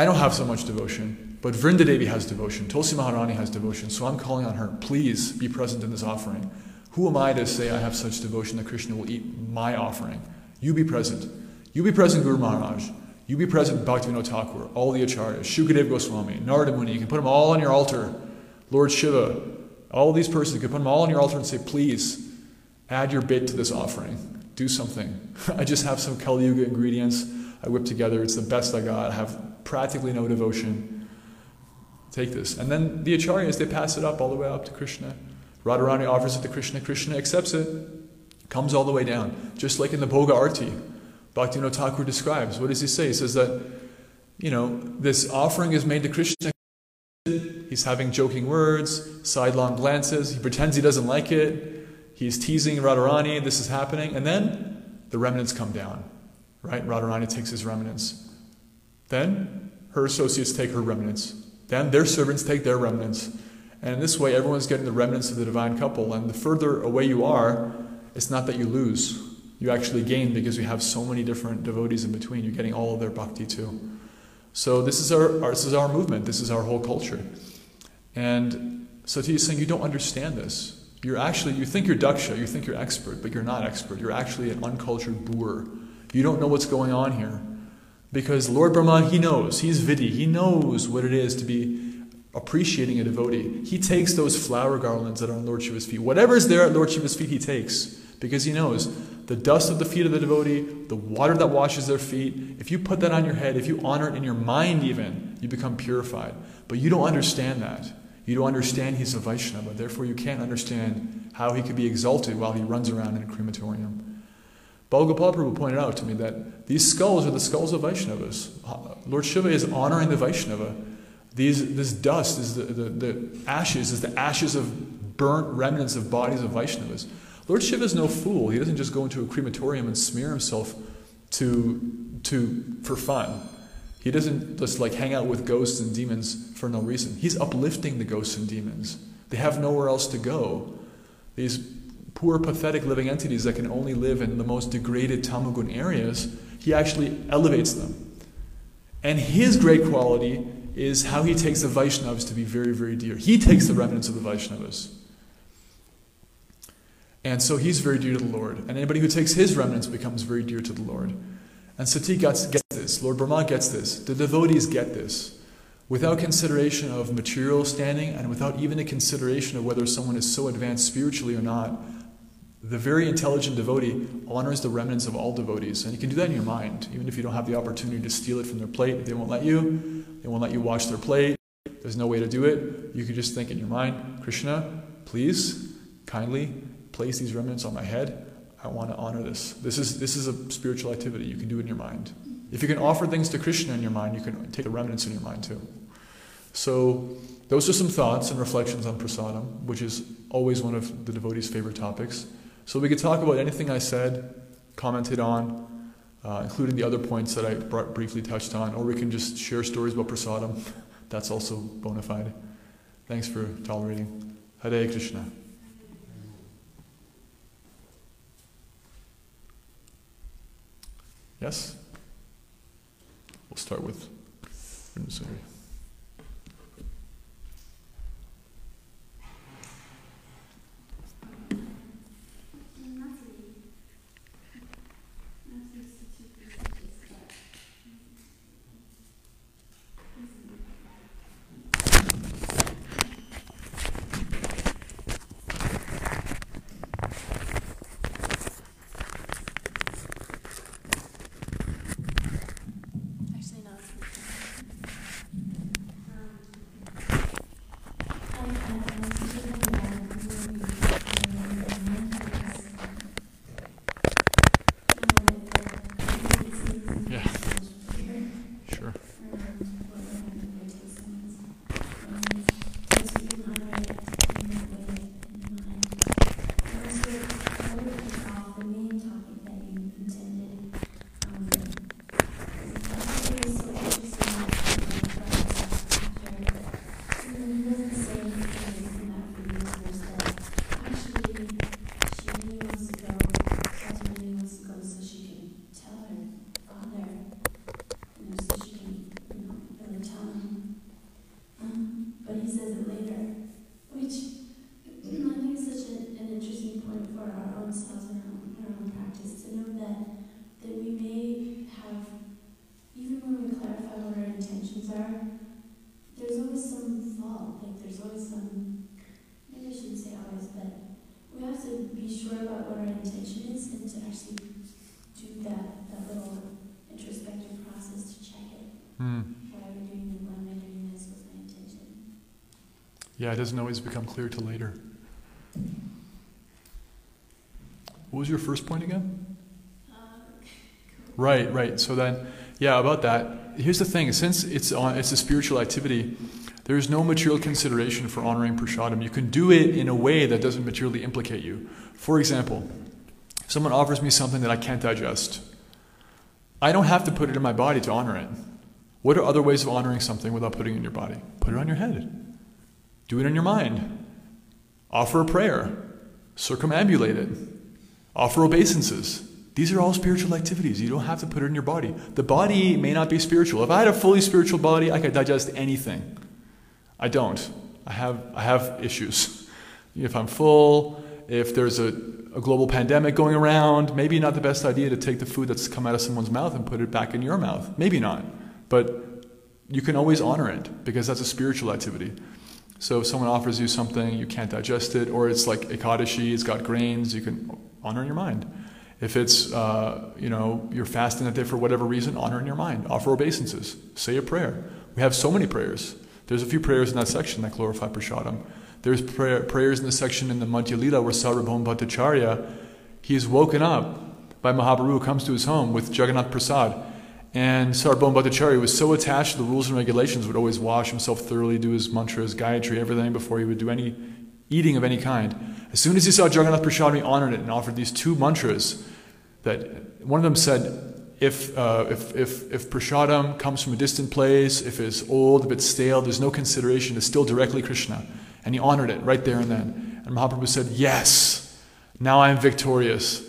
I don't have so much devotion, but Vrindadevi has devotion. Tulsi Maharani has devotion, so I'm calling on her. Please be present in this offering. Who am I to say I have such devotion that Krishna will eat my offering? You be present. You be present, Guru Maharaj. You be present, Bhaktivinoda Thakur, all the acharyas, Shukadev Goswami, Narada Muni. You can put them all on your altar. Lord Shiva, all these persons, you can put them all on your altar and say, please, add your bit to this offering. Do something. I just have some Kali Yuga ingredients I whipped together. It's the best I got. I have practically no devotion. Take this. And then the acharyas, they pass it up all the way up to Krishna. Radharani offers it to Krishna. Krishna accepts it. Comes all the way down. Just like in the Bhoga Arti. Bhaktivinoda Thakur describes. What does he say? He says that, you know, this offering is made to Krishna. He's having joking words, sidelong glances. He pretends he doesn't like it. He's teasing Radharani. This is happening. And then the remnants come down. Right? Radharani takes his remnants. Then her associates take her remnants. Then their servants take their remnants. And in this way, everyone's getting the remnants of the divine couple. And the further away you are, it's not that you lose. You actually gain because you have so many different devotees in between. You're getting all of their bhakti too. So this is our, our this is our movement. This is our whole culture. And Sati is saying you don't understand this. You're actually you think you're daksha, you think you're expert, but you're not expert. You're actually an uncultured boor. You don't know what's going on here. Because Lord Brahma, he knows. He's Vidhi. He knows what it is to be appreciating a devotee. He takes those flower garlands that are on Lord Shiva's feet. Whatever is there at Lord Shiva's feet, he takes. Because he knows the dust of the feet of the devotee, the water that washes their feet, if you put that on your head, if you honor it in your mind even, you become purified. But you don't understand that. You don't understand he's a Vaishnava. Therefore, you can't understand how he could be exalted while he runs around in a crematorium. Balgopal Prabhu pointed out to me that these skulls are the skulls of Vaishnavas. Lord Shiva is honoring the Vaishnava. These, this dust is the, the, the ashes, is the ashes of burnt remnants of bodies of Vaishnavas. Lord Shiva is no fool. He doesn't just go into a crematorium and smear himself to, to, for fun. He doesn't just like hang out with ghosts and demons for no reason. He's uplifting the ghosts and demons. They have nowhere else to go. These poor, pathetic living entities that can only live in the most degraded tamagun areas, he actually elevates them. And his great quality is how he takes the Vaishnavas to be very, very dear. He takes the remnants of the Vaishnavas. And so he's very dear to the Lord. And anybody who takes his remnants becomes very dear to the Lord. And Sati gets, gets this. Lord Brahma gets this. The devotees get this. Without consideration of material standing and without even a consideration of whether someone is so advanced spiritually or not, the very intelligent devotee honors the remnants of all devotees. And you can do that in your mind, even if you don't have the opportunity to steal it from their plate. They won't let you. They won't let you wash their plate. There's no way to do it. You can just think in your mind, Krishna, please, kindly place these remnants on my head. I want to honor this. This is, this is a spiritual activity. You can do it in your mind. If you can offer things to Krishna in your mind, you can take the remnants in your mind too. So, those are some thoughts and reflections on prasadam, which is always one of the devotees' favorite topics. So we could talk about anything I said, commented on, uh, including the other points that I briefly touched on, or we can just share stories about prasadam. That's also bona fide. Thanks for tolerating. Hare Krishna. Yes? We'll start with. Yeah, it doesn't always become clear till later. What was your first point again? Uh, Right, right. So then, yeah, about that. Here's the thing: since it's on, it's a spiritual activity, there is no material consideration for honoring prashadam. You can do it in a way that doesn't materially implicate you. For example, if someone offers me something that I can't digest. I don't have to put it in my body to honor it. What are other ways of honoring something without putting it in your body? Put it on your head. Do it in your mind. Offer a prayer. Circumambulate it. Offer obeisances. These are all spiritual activities. You don't have to put it in your body. The body may not be spiritual. If I had a fully spiritual body, I could digest anything. I don't. I have, I have issues. If I'm full, if there's a, a global pandemic going around, maybe not the best idea to take the food that's come out of someone's mouth and put it back in your mouth. Maybe not. But you can always honor it because that's a spiritual activity. So if someone offers you something, you can't digest it, or it's like Ekadashi, it's got grains, you can honor in your mind. If it's, uh, you know, you're fasting that day for whatever reason, honor in your mind. Offer obeisances. Say a prayer. We have so many prayers. There's a few prayers in that section that glorify Prashadam. There's prayer, prayers in the section in the Madhya Lila where Sarvabhauma Bhattacharya, he is woken up by Mahaprabhu comes to his home with Jagannath Prasad. And Sarvabhauma Bhattacharya was so attached to the rules and regulations, would always wash himself thoroughly, do his mantras, Gayatri, everything before he would do any eating of any kind. As soon as he saw Jagannath Prasad, he honored it and offered these two mantras that one of them said, if, uh, if, if, if prasadam comes from a distant place, if it's old, a bit stale, there's no consideration, it's still directly Krishna. And he honored it right there and then. And Mahaprabhu said, Yes, now I am victorious.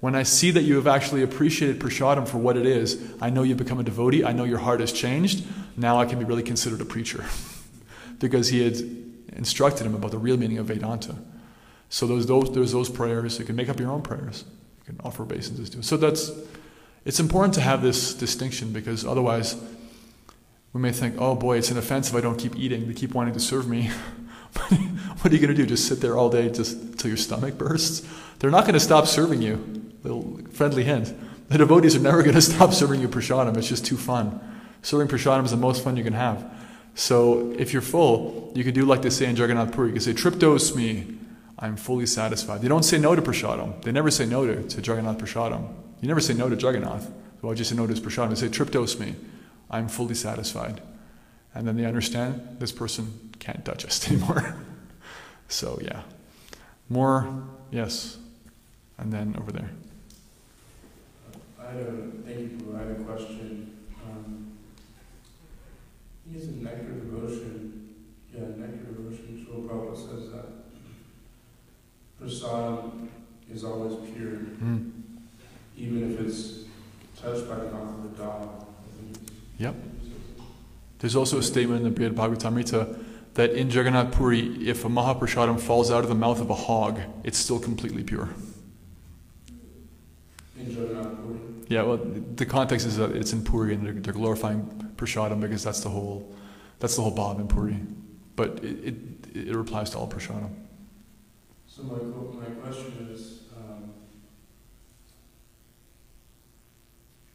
When I see that you have actually appreciated prasadam for what it is, I know you've become a devotee, I know your heart has changed, now I can be really considered a preacher. because he had instructed him about the real meaning of Vedanta. So those, those, there's those prayers. You can make up your own prayers. You can offer obeisances to. So that's, it's important to have this distinction because otherwise we may think, oh boy, it's an offense if I don't keep eating. They keep wanting to serve me. what are you going to do? Just sit there all day just until your stomach bursts? They're not going to stop serving you. Little friendly hint. The devotees are never going to stop serving you prasadam. It's just too fun. Serving prasadam is the most fun you can have. So if you're full, you can do like they say in Jagannath Puri. You can say, Triptos me, I'm fully satisfied. They don't say no to prasadam. They never say no to, to Jagannath prasadam. You never say no to Jagannath. Would you say no to his prasadam? They say, Triptos me, I'm fully satisfied. And then they understand this person can't digest anymore. so yeah. More, yes. And then over there. I had a, thank you, Guru. I had a question. Um, he has a nectar devotion. Yeah, nectar devotion. Srila Prabhupada says that prasad is always pure, Mm. even if it's touched by the mouth of a dog. I think it's- Yep. There's also a statement in the Brihad Bhagavatamrita that in Jagannath Puri, if a Mahaprasadam falls out of the mouth of a hog, it's still completely pure. In Jagannath Puri. Yeah, well, the context is that it's in Puri and they're, they're glorifying Prasadam because that's the whole, that's the whole bhav in Puri. But it, it, it to all Prasadam. So my, my question is, um,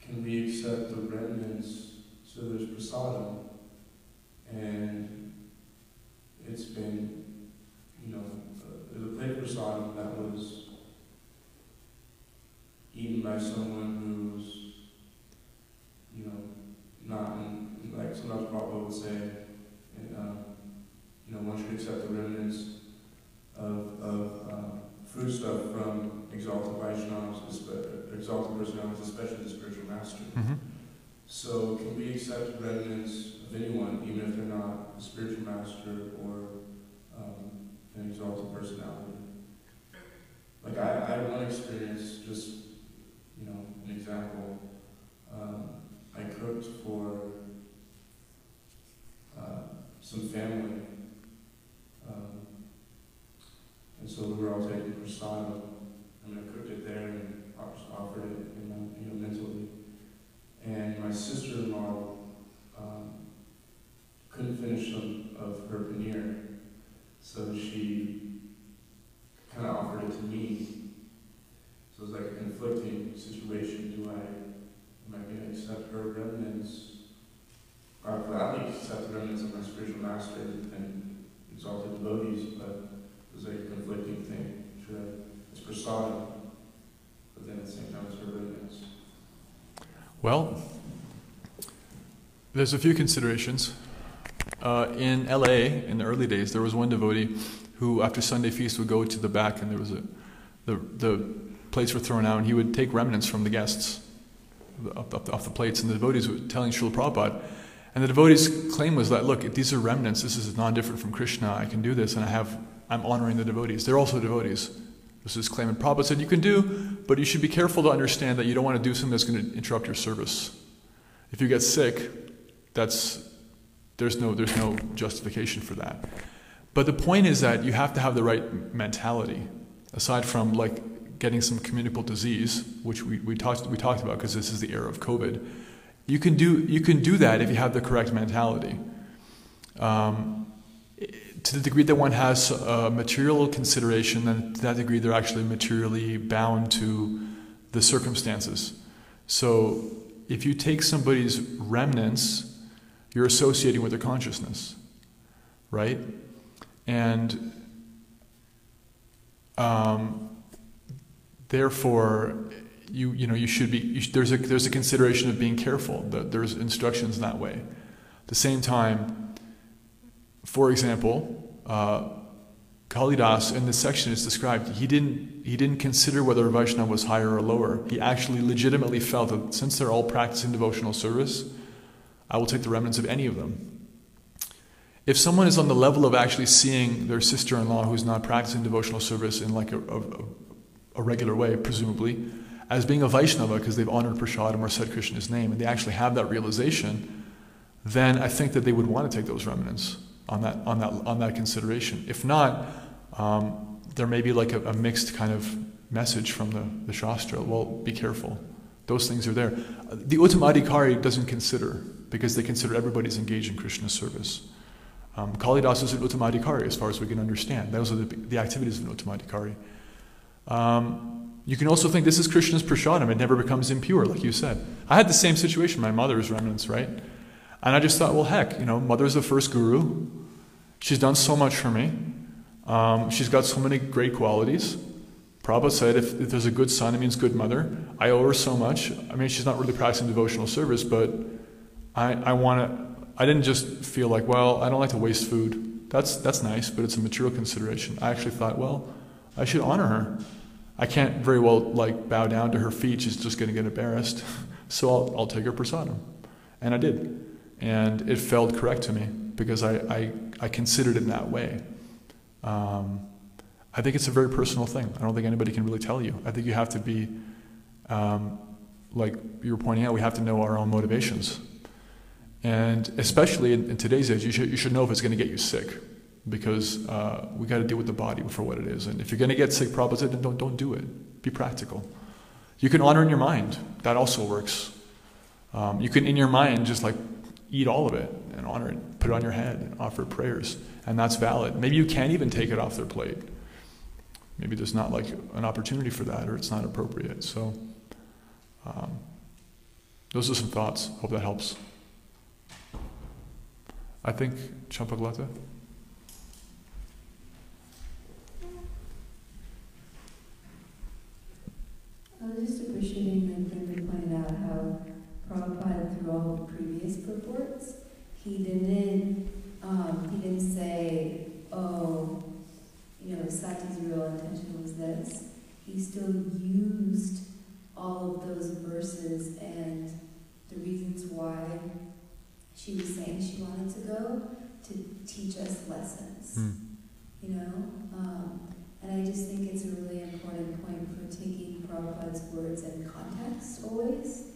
can we accept the remnants, so there's prasadam, and it's been, you know, uh, there's a plate that was eaten by someone who's, you know, not, in, like sometimes Prabhupada would say, um, you know, one should accept the remnants of, of um, food stuff from exalted Vaishnavas, exalted personalities, especially the spiritual master. Mm-hmm. So can we accept remnants of anyone, even if they're not a spiritual master or um, an exalted personality? Like I, I had one experience, just you know, an example. Um, I cooked for uh, some family. Um, and so we were all taking prasadam, and I cooked it there and offered it, you know, you know mentally. And my sister-in-law um, couldn't finish some of her paneer, so she kind of offered it to me. So it's like a conflicting situation. Do I, am I going to accept her remnants? I'll gladly accept the remnants of my spiritual master and exalted devotees, but it's like a conflicting thing. It's persona, but then at the same time it's her remnants. Well, there's a few considerations. Uh, in LA, in the early days, there was one devotee who, after Sunday feast, would go to the back, and there was a the the plates were thrown out, and he would take remnants from the guests off the plates, and the devotees were telling Srila Prabhupada. And the devotee's claim was that, look, these are remnants. This is non-different from Krishna. I can do this, and I have, I'm honoring the devotees. They're also devotees. This is claim. And Prabhupada said, you can do, but you should be careful to understand that you don't want to do something that's going to interrupt your service. If you get sick, that's, there's no, there's no justification for that. But the point is that you have to have the right mentality, aside from like getting some communicable disease, which we, we, talked, we talked about because this is the era of COVID. You can, do, you can do that if you have the correct mentality. Um, to the degree that one has a material consideration, then to that degree they're actually materially bound to the circumstances. So if you take somebody's remnants, you're associating with their consciousness, right? And um, therefore, you you know you should be you there's a there's a consideration of being careful. That there's instructions that way. At the same time, for example, uh, Kalidas in this section is described. He didn't he didn't consider whether Vaishnava was higher or lower. He actually legitimately felt that since they're all practicing devotional service, I will take the remnants of any of them. If someone is on the level of actually seeing their sister-in-law who's not practicing devotional service in like a, a, a regular way, presumably, as being a Vaishnava because they've honored Prasadam or said Krishna's name, and they actually have that realization, then I think that they would want to take those remnants on that on that on that consideration. If not, um, there may be like a, a, mixed kind of message from the, the Shastra. Well, be careful. Those things are there. The Uttamadhikari doesn't consider because they consider everybody's engaged in Krishna's service. Um, Kalidas is an Uttamadhikari as far as we can understand. Those are the, the activities of an Uttamadhikari. Um, you can also think this is Krishna's prasadam. It never becomes impure, like you said. I had the same situation. My mother's remnants, right? And I just thought, well, heck, you know, mother's the first guru. She's done so much for me. Um, she's got so many great qualities. Prabhupada said, if, if, there's a good son, it means good mother. I owe her so much. I mean, she's not really practicing devotional service, but I, I want to. I didn't just feel like, well, I don't like to waste food. That's that's nice, but it's a material consideration. I actually thought, well, I should honor her. I can't very well like bow down to her feet. She's just going to get embarrassed. So I'll, I'll take her persona. and I did, and it felt correct to me because I I, I considered it in that way. Um, I think it's a very personal thing. I don't think anybody can really tell you. I think you have to be, um, like you were pointing out, we have to know our own motivations. And especially in, in today's age, you should, you should know if it's going to get you sick because uh, we got to deal with the body for what it is. And if you're going to get sick, probably then don't, don't do it. Be practical. You can honor in your mind. That also works. Um, you can, in your mind, just like eat all of it and honor it, put it on your head and offer prayers. And that's valid. Maybe you can't even take it off their plate. Maybe there's not like an opportunity for that or it's not appropriate. So, um, those are some thoughts. Hope that helps. I think Champakalata. I was just appreciating that Linda pointed out how Prabhupada, through all the previous purports, he didn't um, he didn't say, oh, you know, Sati's real intention was this. He still used all of those verses and the reasons why she was saying she wanted to go to teach us lessons. Mm. You know? Um, and I just think it's a really important point for taking Prabhupada's words in context always,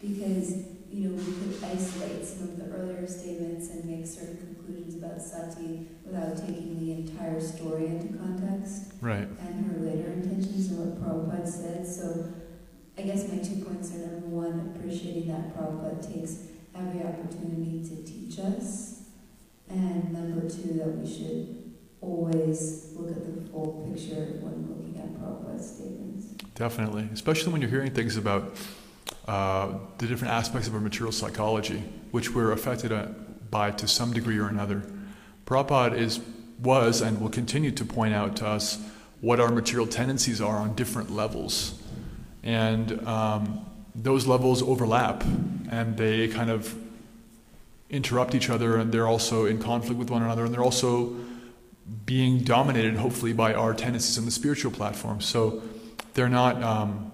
because you know, we could isolate some of the earlier statements and make certain conclusions about Sati without taking the entire story into context. Right. And her later intentions and what Prabhupada said. So I guess my two points are number one, appreciating that Prabhupada takes every opportunity to teach us. And number two, that we should always look at the full picture when looking at Prabhupada's statements. Definitely. Especially when you're hearing things about uh, the different aspects of our material psychology, which we're affected uh, by to some degree or another. Prabhupada is, was and will continue to point out to us what our material tendencies are on different levels. And um, those levels overlap and they kind of interrupt each other and they're also in conflict with one another and they're also being dominated hopefully by our tendencies on the spiritual platform so they're not um,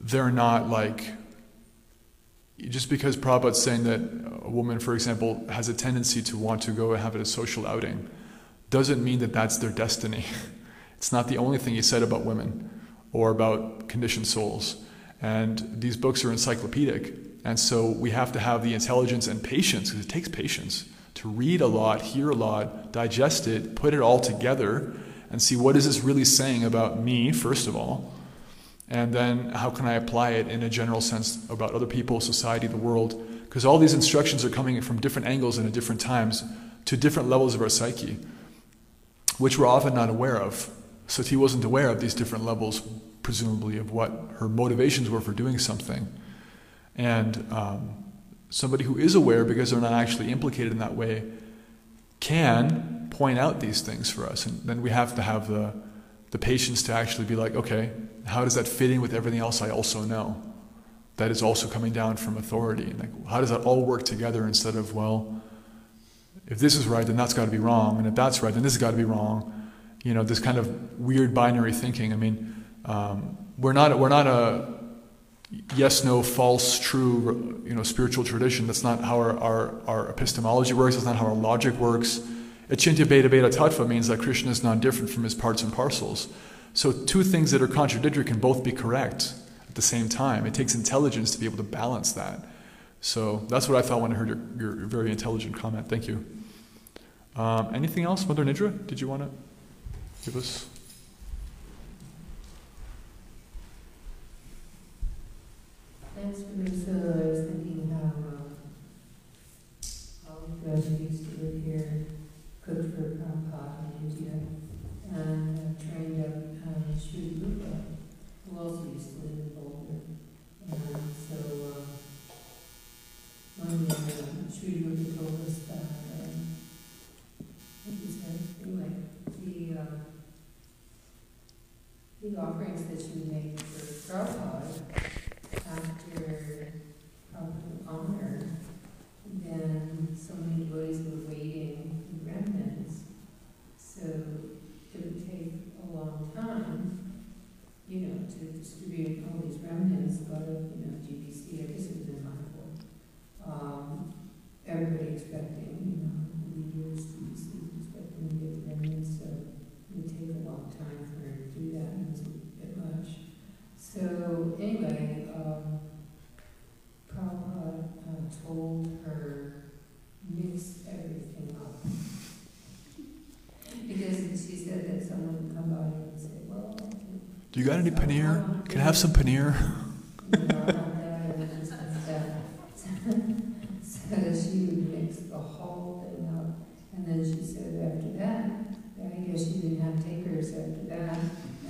they're not like just because Prabhupada's saying that a woman, for example, has a tendency to want to go and have a social outing, doesn't mean that that's their destiny. It's not the only thing he said about women or about conditioned souls. And these books are encyclopedic. And so we have to have the intelligence and patience, because it takes patience, to read a lot, hear a lot, digest it, put it all together, and see what is this really saying about me, first of all, and then how can I apply it in a general sense about other people, society, the world. Because all these instructions are coming from different angles and at different times to different levels of our psyche, which we're often not aware of. Sati wasn't aware of these different levels presumably, of what her motivations were for doing something. And um, somebody who is aware, because they're not actually implicated in that way, can point out these things for us. And then we have to have the, the patience to actually be like, okay, how does that fit in with everything else I also know? That is also coming down from authority. And like, how does that all work together instead of, well, if this is right, then that's got to be wrong. And if that's right, then this has got to be wrong. You know, this kind of weird binary thinking. I mean, um, we're not we're not a yes no false true you know spiritual tradition. That's not how our, our, our epistemology works. That's not how our logic works. Achintya Bheda Bheda Tattva means that Krishna is not different from his parts and parcels. So two things that are contradictory can both be correct at the same time. It takes intelligence to be able to balance that. So that's what I thought when I heard your, your very intelligent comment. Thank you. Um, anything else, Mother Nidra? Did you want to give us? Thanks for this. So I was thinking how um, all the friends who used to live here cooked for Prabhupada in India and uh, trained up uh, Sri Rupa, who also used to live in Boulder. And so uh, one day uh, Sri Rupa told us that, um, what he said, anyway, the, uh, the offerings that you make for Prabhupada after probably honor, then so many devotees were waiting in remnants. So it would take a long time, you know, to distribute all these remnants, a lot of, you know, GBC, I guess it was in Michael. Um, everybody expecting, you know, leaders, GBC expecting to get remnants, so it would take a long time for her to do that, and it was a bit much. So anyway, um, Prabhupada uh, told her, mix everything up. because she said that someone would come by and say, well, Do you got any paneer? Can I have some paneer? you know, that and this and so she would mix the whole thing up. And then she said after that, I guess she didn't have takers after that.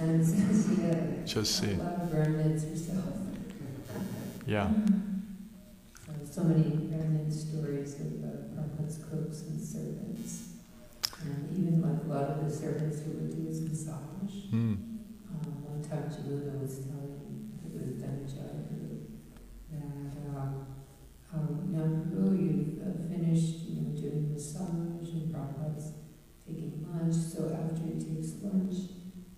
And so she had Just a see. lot of remnants herself. Yeah. So, so many remnant stories of Prabhupada's cooks and servants. And even like a lot of the servants who would do his massage. Mm. Jamuna was telling, it was Guru, that um, now Prabhu, you've uh, finished you know, doing massage and Prabhupada's taking lunch, so after he takes lunch,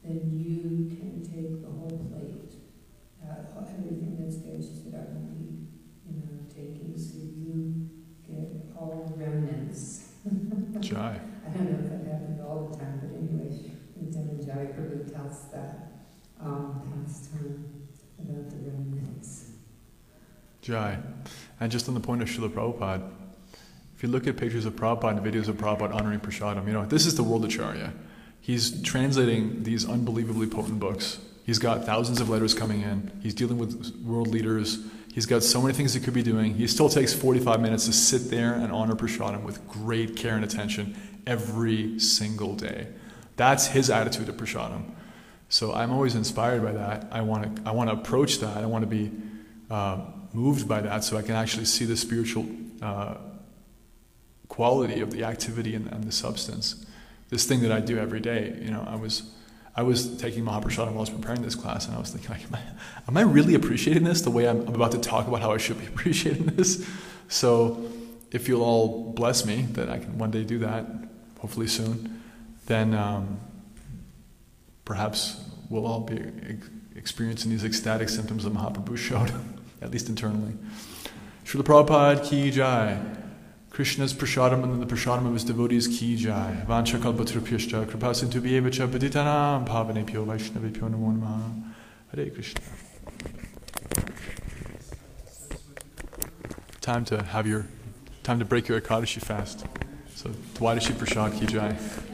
then you can take the whole plate, uh, everything that's there. She said, I won't be, you know, taking, so you get all the remnants. Jai. I don't know if that happened all the time, but anyway, Dhananjaya Prabhu tells that um, pastime about the remnants. Jai. And just on the point of Srila Prabhupada, if you look at pictures of Prabhupada and videos of Prabhupada honoring Prasadam, you know, this is the world Acharya. He's translating these unbelievably potent books. He's got thousands of letters coming in. He's dealing with world leaders. He's got so many things he could be doing. He still takes 45 minutes to sit there and honor Prasadam with great care and attention every single day. That's his attitude to Prasadam. So I'm always inspired by that. I want to I want to approach that. I want to be uh, moved by that, so I can actually see the spiritual uh, quality of the activity and, and, the substance. This thing that I do every day, you know, I was. I was taking Mahaprasad while I was preparing this class, and I was thinking, like, am, I, am I really appreciating this the way I'm, I'm about to talk about how I should be appreciating this? So, if you'll all bless me that I can one day do that, hopefully soon, then um, perhaps we'll all be experiencing these ecstatic symptoms that Mahaprabhu showed, at least internally. Srila Prabhupada ki jai. Krishna's prasadam and the prasadam of his devotees ki jai. Vancha kalpatrupyashcha kripasintu bhyevacha paditanam pavanepyo vaishnavipyo namo namaha. Hare Krishna. Time to have your, time to break your Ekadashi fast. So, Dwadashi Prasad ki jai.